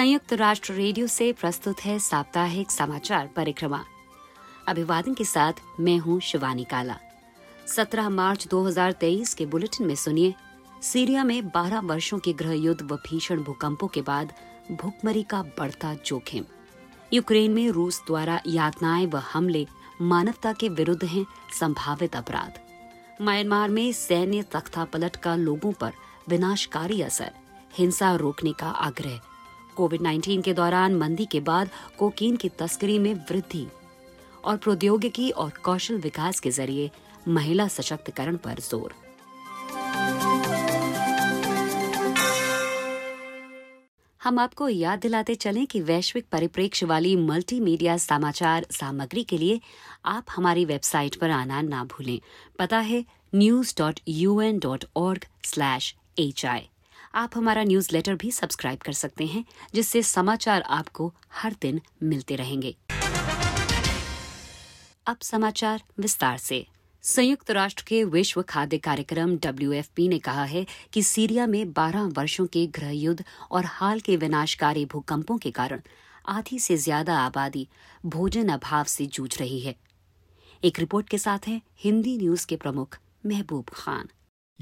संयुक्त राष्ट्र रेडियो से प्रस्तुत है साप्ताहिक समाचार परिक्रमा। अभिवादन के साथ मैं हूँ शिवानी काला। 17 मार्च 2023 के बुलेटिन में सुनिए। सीरिया में 12 वर्षों के गृह युद्ध व भीषण भूकंपों के बाद भूखमरी का बढ़ता जोखिम। यूक्रेन में रूस द्वारा यातनाएँ व हमले मानवता के विरुद्ध हैं संभावित अपराध। म्यांमार में सैन्य तख्ता पलट का लोगों पर विनाशकारी असर। हिंसा रोकने का आग्रह। कोविड 19 के दौरान मंदी के बाद कोकीन की तस्करी में वृद्धि और प्रौद्योगिकी और कौशल विकास के ज़रिए महिला सशक्तिकरण पर ज़ोर। हम आपको याद दिलाते चलें कि वैश्विक परिप्रेक्ष्य वाली मल्टीमीडिया समाचार सामग्री के लिए आप हमारी वेबसाइट पर आना ना भूलें। पता है न्यूज़ आप हमारा न्यूज़ लेटर भी सब्सक्राइब कर सकते हैं, जिससे समाचार आपको हर दिन मिलते रहेंगे। अब समाचार विस्तार से। संयुक्त राष्ट्र के विश्व खाद्य कार्यक्रम डब्ल्यूएफपी ने कहा है कि सीरिया में 12 वर्षों के गृह युद्ध और हाल के विनाशकारी भूकंपों के कारण आधी से ज़्यादा आबादी भोजन अभाव से जूझ रही है। एक रिपोर्ट के साथ है, हिंदी न्यूज़ के प्रमुख महबूब खान।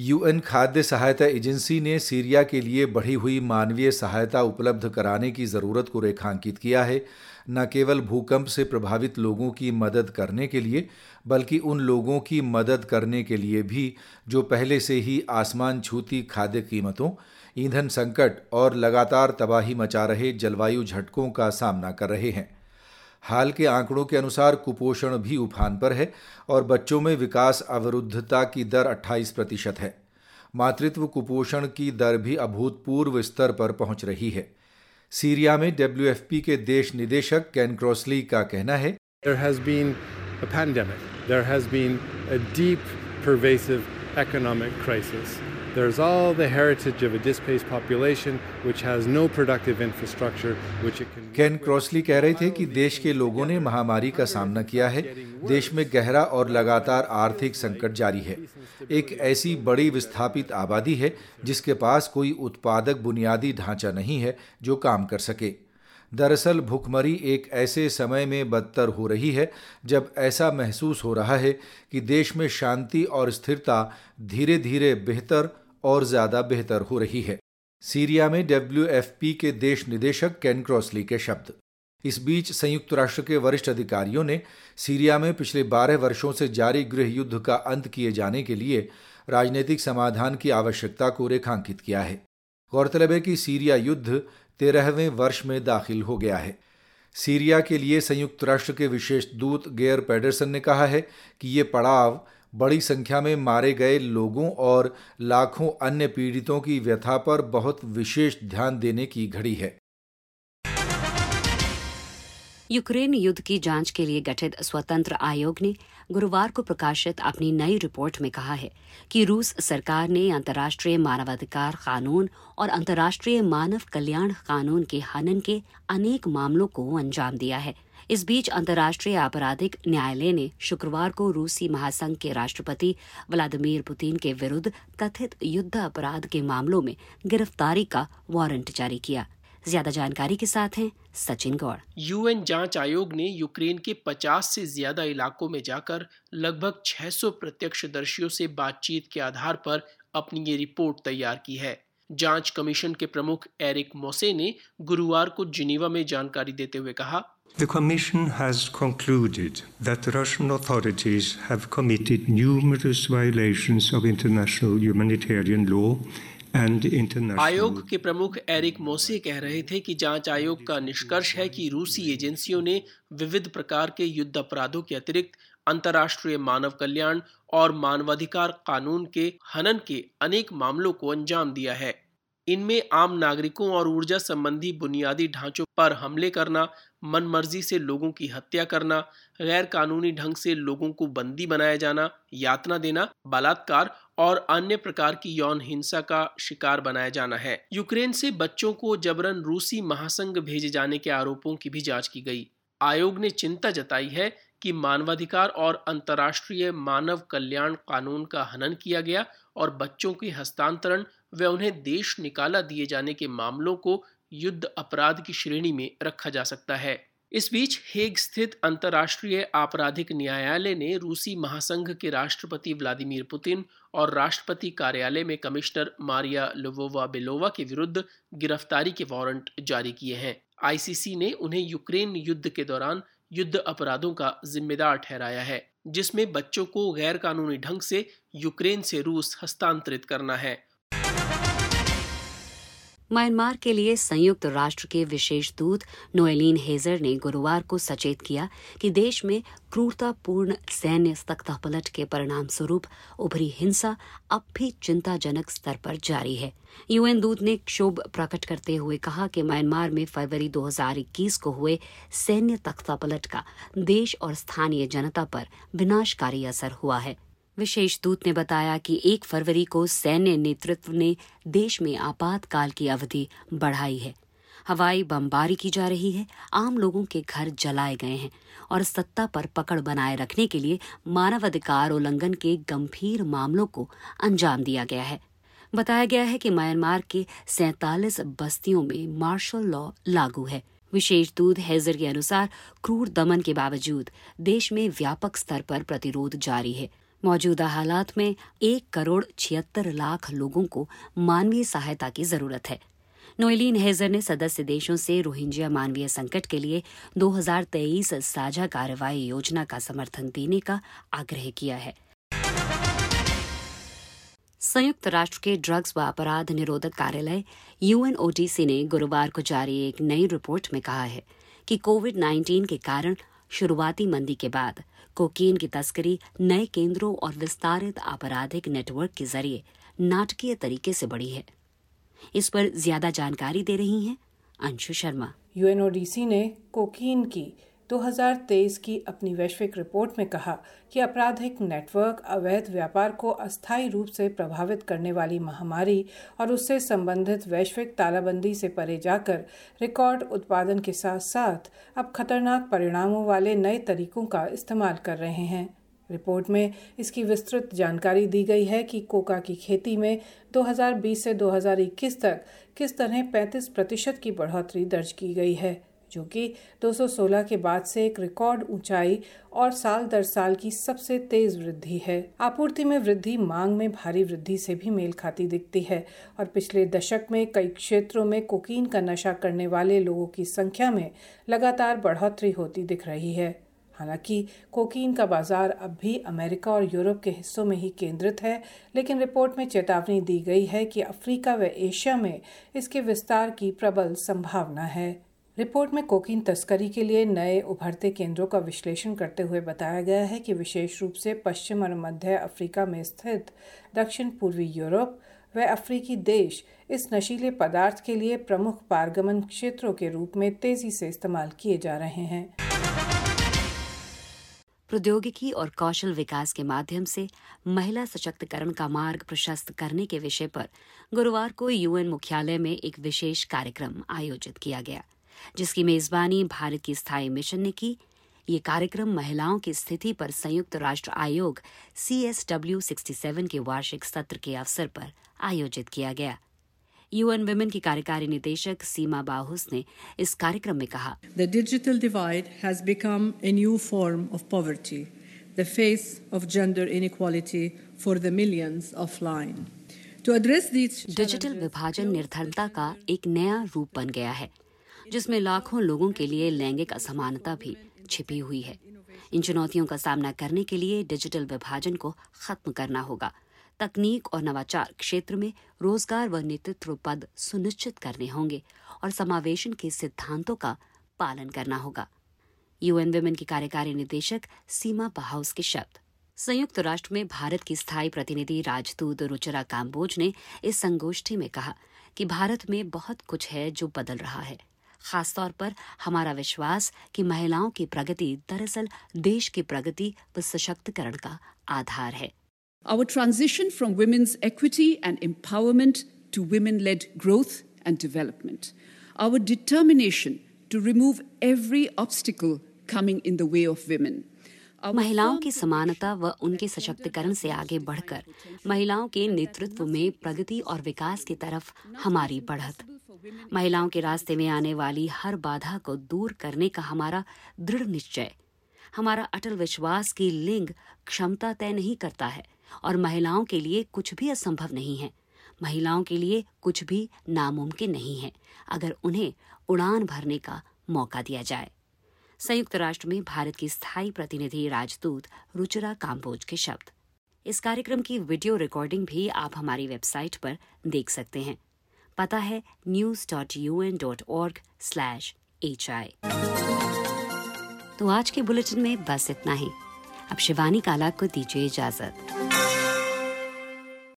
यूएन खाद्य सहायता एजेंसी ने सीरिया के लिए बढ़ी हुई मानवीय सहायता उपलब्ध कराने की ज़रूरत को रेखांकित किया है। न केवल भूकंप से प्रभावित लोगों की मदद करने के लिए, बल्कि उन लोगों की मदद करने के लिए भी, जो पहले से ही आसमान छूती खाद्य कीमतों, ईंधन संकट और लगातार तबाही मचा रहे जलवायु झटकों का सामना कर रहे हैं। हाल के आंकड़ों के अनुसार कुपोषण भी उफान पर है और बच्चों में विकास अवरुद्धता की दर 28 प्रतिशत है मातृत्व कुपोषण की दर भी अभूतपूर्व स्तर पर पहुँच रही है सीरिया में डब्ल्यूएफपी के देश निदेशक कैन क्रॉसली का कहना है There has been a pandemic. There has been a deep, pervasive economic crisis. There's all the heritage of a displaced population which has no productive infrastructure which it can केन क्रॉसली कह रहे थे कि देश के लोगों ने महामारी का सामना किया है। देश में गहरा और लगातार आर्थिक संकट जारी है। एक ऐसी बड़ी विस्थापित आबादी है जिसके पास कोई उत्पादक बुनियादी ढांचा नहीं है जो काम कर सके। दरअसल भुखमरी एक ऐसे समय में बदतर हो रही है जब ऐसा महसूस हो रहा है कि देश में शांति और स्थिरता धीरे धीरे बेहतर और ज़्यादा बेहतर हो रही है। सीरिया में डब्ल्यू के देश निदेशक कैन क्रॉसली के शब्द। इस बीच संयुक्त राष्ट्र के वरिष्ठ अधिकारियों ने सीरिया में पिछले बारह वर्षों से जारी गृह युद्ध का अंत किए जाने के लिए राजनीतिक समाधान की आवश्यकता को रेखांकित किया है। गौरतलब है कि सीरिया युद्ध तेरहवें वर्ष में दाखिल हो गया है। सीरिया के लिए संयुक्त राष्ट्र के विशेष दूत गेयर पेडरसन ने कहा है कि ये पड़ाव बड़ी संख्या में मारे गए लोगों और लाखों अन्य पीड़ितों की व्यथा पर बहुत विशेष ध्यान देने की घड़ी है। यूक्रेन युद्ध की जाँच के लिए गठित स्वतंत्र आयोग ने गुरुवार को प्रकाशित अपनी नई रिपोर्ट में कहा है कि रूस सरकार ने अंतर्राष्ट्रीय मानवाधिकार कानून और अंतर्राष्ट्रीय मानव कल्याण कानून के हनन के अनेक मामलों को अंजाम दिया है। इस बीच अंतर्राष्ट्रीय आपराधिक न्यायालय ने शुक्रवार को रूसी महासंघ के राष्ट्रपति व्लादिमीर पुतिन के विरुद्ध कथित युद्ध अपराध के मामलों में गिरफ्तारी का वारंट जारी किया। ज़्यादा जानकारी के साथ हैं सचिन गौड़। यूएन जाँच आयोग ने यूक्रेन के 50 से ज़्यादा इलाकों में जाकर लगभग 600 प्रत्यक्षदर्शियों से बातचीत के आधार पर अपनी ये रिपोर्ट तैयार की है। जाँच कमीशन के प्रमुख एरिक मोसे ने गुरुवार को जिनीवा में जानकारी देते हुए कहा The Commission has concluded that the Russian authorities have committed numerous violations of international humanitarian law आयोग के प्रमुख एरिक मोसे कह रहे थे कि जाँच आयोग का निष्कर्ष है कि रूसी एजेंसियों ने विविध प्रकार के युद्ध अपराधों के अतिरिक्त अंतर्राष्ट्रीय मानव कल्याण और मानवाधिकार कानून के हनन के अनेक मामलों को अंजाम दिया है इनमें आम नागरिकों और ऊर्जा संबंधी बुनियादी ढांचों पर हमले करना, मनमर्जी से लोगों की हत्या करना गैर कानूनी ढंग से लोगों को बंदी बनाया जाना, यातना देना, बलात्कार और अन्य प्रकार की यौन हिंसा का शिकार बनाया जाना है। यूक्रेन से बच्चों को जबरन रूसी महासंघ भेजे जाने के आरोपों की भी जाँच की गई। आयोग ने चिंता जताई है कि मानवाधिकार और अंतर्राष्ट्रीय मानव कल्याण कानून का हनन किया गया और बच्चों के हस्तांतरण व उन्हें देश निकाला दिए जाने के मामलों को युद्ध अपराध की श्रेणी में रखा जा सकता है। इस बीच हेग स्थित अंतर्राष्ट्रीय आपराधिक न्यायालय ने रूसी महासंघ के राष्ट्रपति व्लादिमीर पुतिन और राष्ट्रपति कार्यालय में कमिश्नर मारिया लोवोवा बेलोवा के विरुद्ध गिरफ्तारी के वारंट जारी किए हैं। आईसीसी ने उन्हें यूक्रेन युद्ध के दौरान युद्ध अपराधों का जिम्मेदार ठहराया है। जिसमें बच्चों को गैर कानूनी ढंग से यूक्रेन से रूस हस्तांतरित करना है। म्यांमार के लिए संयुक्त राष्ट्र के विशेष दूत नोएलिन हेजर ने गुरुवार को सचेत किया कि देश में क्रूरतापूर्ण सैन्य तख्तापलट के परिणाम स्वरूप उभरी हिंसा अब भी चिंताजनक स्तर पर जारी है। यूएन दूत ने क्षोभ प्रकट करते हुए कहा कि म्यांमार में फरवरी 2021 को हुए सैन्य तख्तापलट का देश और स्थानीय जनता पर विनाशकारी असर हुआ है। विशेष दूत ने बताया कि एक फरवरी को सैन्य नेतृत्व ने देश में आपातकाल की अवधि बढ़ाई है। हवाई बमबारी की जा रही है, आम लोगों के घर जलाए गए हैं और सत्ता पर पकड़ बनाए रखने के लिए मानवाधिकार उल्लंघन के गंभीर मामलों को अंजाम दिया गया है। बताया गया है कि म्यांमार के सैतालीस बस्तियों में मार्शल लॉ लागू है। विशेष दूत हैजर के अनुसार क्रूर दमन के बावजूद देश में व्यापक स्तर पर प्रतिरोध जारी है। मौजूदा हालात में एक करोड़ छिहत्तर लाख लोगों को मानवीय सहायता की ज़रूरत है। नोएलिन हेजर ने सदस्य देशों से रोहिंग्या मानवीय संकट के लिए 2023 साझा कार्रवाई योजना का समर्थन देने का आग्रह किया है। संयुक्त राष्ट्र के ड्रग्स व अपराध निरोधक कार्यालय यूएनओटीसी ने गुरुवार को जारी एक नई रिपोर्ट में कहा है कि कोविड 19 के कारण शुरुआती मंदी के बाद कोकीन की तस्करी नए केंद्रों और विस्तारित आपराधिक नेटवर्क के ज़रिए नाटकीय तरीके से बढ़ी है। इस पर ज़्यादा जानकारी दे रही हैं अंशु शर्मा। यूएनओडीसी ने कोकीन की 2023 की अपनी वैश्विक रिपोर्ट में कहा कि आपराधिक नेटवर्क अवैध व्यापार को अस्थायी रूप से प्रभावित करने वाली महामारी और उससे संबंधित वैश्विक तालाबंदी से परे जाकर रिकॉर्ड उत्पादन के साथ साथ अब खतरनाक परिणामों वाले नए तरीकों का इस्तेमाल कर रहे हैं। रिपोर्ट में इसकी विस्तृत जानकारी दी गई है कि कोका की खेती में 2020 से 2021 तक किस तरह 35 प्रतिशत की बढ़ोतरी दर्ज की गई है। जो कि 216 के बाद से एक रिकॉर्ड ऊंचाई और साल दर साल की सबसे तेज वृद्धि है। आपूर्ति में वृद्धि, मांग में भारी वृद्धि से भी मेल खाती दिखती है और पिछले दशक में कई क्षेत्रों में कोकीन का नशा करने वाले लोगों की संख्या में लगातार बढ़ोतरी होती दिख रही है। हालाँकि कोकीन का बाज़ार अब भी अमेरिका और यूरोप के हिस्सों में ही केंद्रित है, लेकिन रिपोर्ट में चेतावनी दी गई है कि अफ्रीका व एशिया में इसके विस्तार की प्रबल संभावना है। रिपोर्ट में कोकीन तस्करी के लिए नए उभरते केंद्रों का विश्लेषण करते हुए बताया गया है कि विशेष रूप से पश्चिम और मध्य अफ्रीका में स्थित दक्षिण पूर्वी यूरोप व अफ्रीकी देश इस नशीले पदार्थ के लिए प्रमुख पारगमन क्षेत्रों के रूप में तेज़ी से इस्तेमाल किए जा रहे हैं। प्रौद्योगिकी और कौशल विकास के माध्यम से महिला सशक्तिकरण का मार्ग प्रशस्त करने के विषय पर गुरुवार को यूएन मुख्यालय में एक विशेष कार्यक्रम आयोजित किया गया। जिसकी मेजबानी भारत की स्थायी मिशन ने की। ये कार्यक्रम महिलाओं की स्थिति पर संयुक्त राष्ट्र आयोग C S W sixty seven के वार्षिक सत्र के अवसर पर आयोजित किया गया। यूएन वुमेन की कार्यकारी निदेशक सीमा बाहुस ने इस कार्यक्रम में कहा the digital divide has become a new form of poverty the face of gender inequality for the millions of line to address digital विभाजन निर्धनता का एक नया रूप बन गया है। जिसमें लाखों लोगों के लिए लैंगिक असमानता भी छिपी हुई है। इन चुनौतियों का सामना करने के लिए डिजिटल विभाजन को खत्म करना होगा। तकनीक और नवाचार क्षेत्र में रोज़गार व नेतृत्व पद सुनिश्चित करने होंगे और समावेशन के सिद्धांतों का पालन करना होगा। यूएन वुमेन की कार्यकारी निदेशक सीमा बहाउस के शब्द। संयुक्त राष्ट्र में भारत की स्थायी प्रतिनिधि राजदूत रुचरा काम्बोज ने इस संगोष्ठी में कहा कि भारत में बहुत कुछ है जो बदल रहा है। खासतौर पर हमारा विश्वास कि महिलाओं की प्रगति दरअसल देश की प्रगति व सशक्तिकरण का आधार है Our transition from women's equity and empowerment to women led growth and development. Our determination to remove every obstacle coming in the way of women. महिलाओं की समानता व उनके सशक्तिकरण से आगे बढ़कर महिलाओं के नेतृत्व में प्रगति और विकास की तरफ़ हमारी बढ़त। महिलाओं के रास्ते में आने वाली हर बाधा को दूर करने का हमारा दृढ़ निश्चय। हमारा अटल विश्वास की लिंग क्षमता तय नहीं करता है और महिलाओं के लिए कुछ भी असंभव नहीं है। महिलाओं के लिए कुछ भी नामुमकिन नहीं है अगर उन्हें उड़ान भरने का मौका दिया जाए। संयुक्त राष्ट्र में भारत की स्थायी प्रतिनिधि राजदूत रुचिरा काम्बोज के शब्द। इस कार्यक्रम की वीडियो रिकॉर्डिंग भी आप हमारी वेबसाइट पर देख सकते हैं। पता है news dot U N dot org slash H I तो आज के बुलेटिन में बस इतना ही। अब शिवानी काला को दीजिए इजाज़त।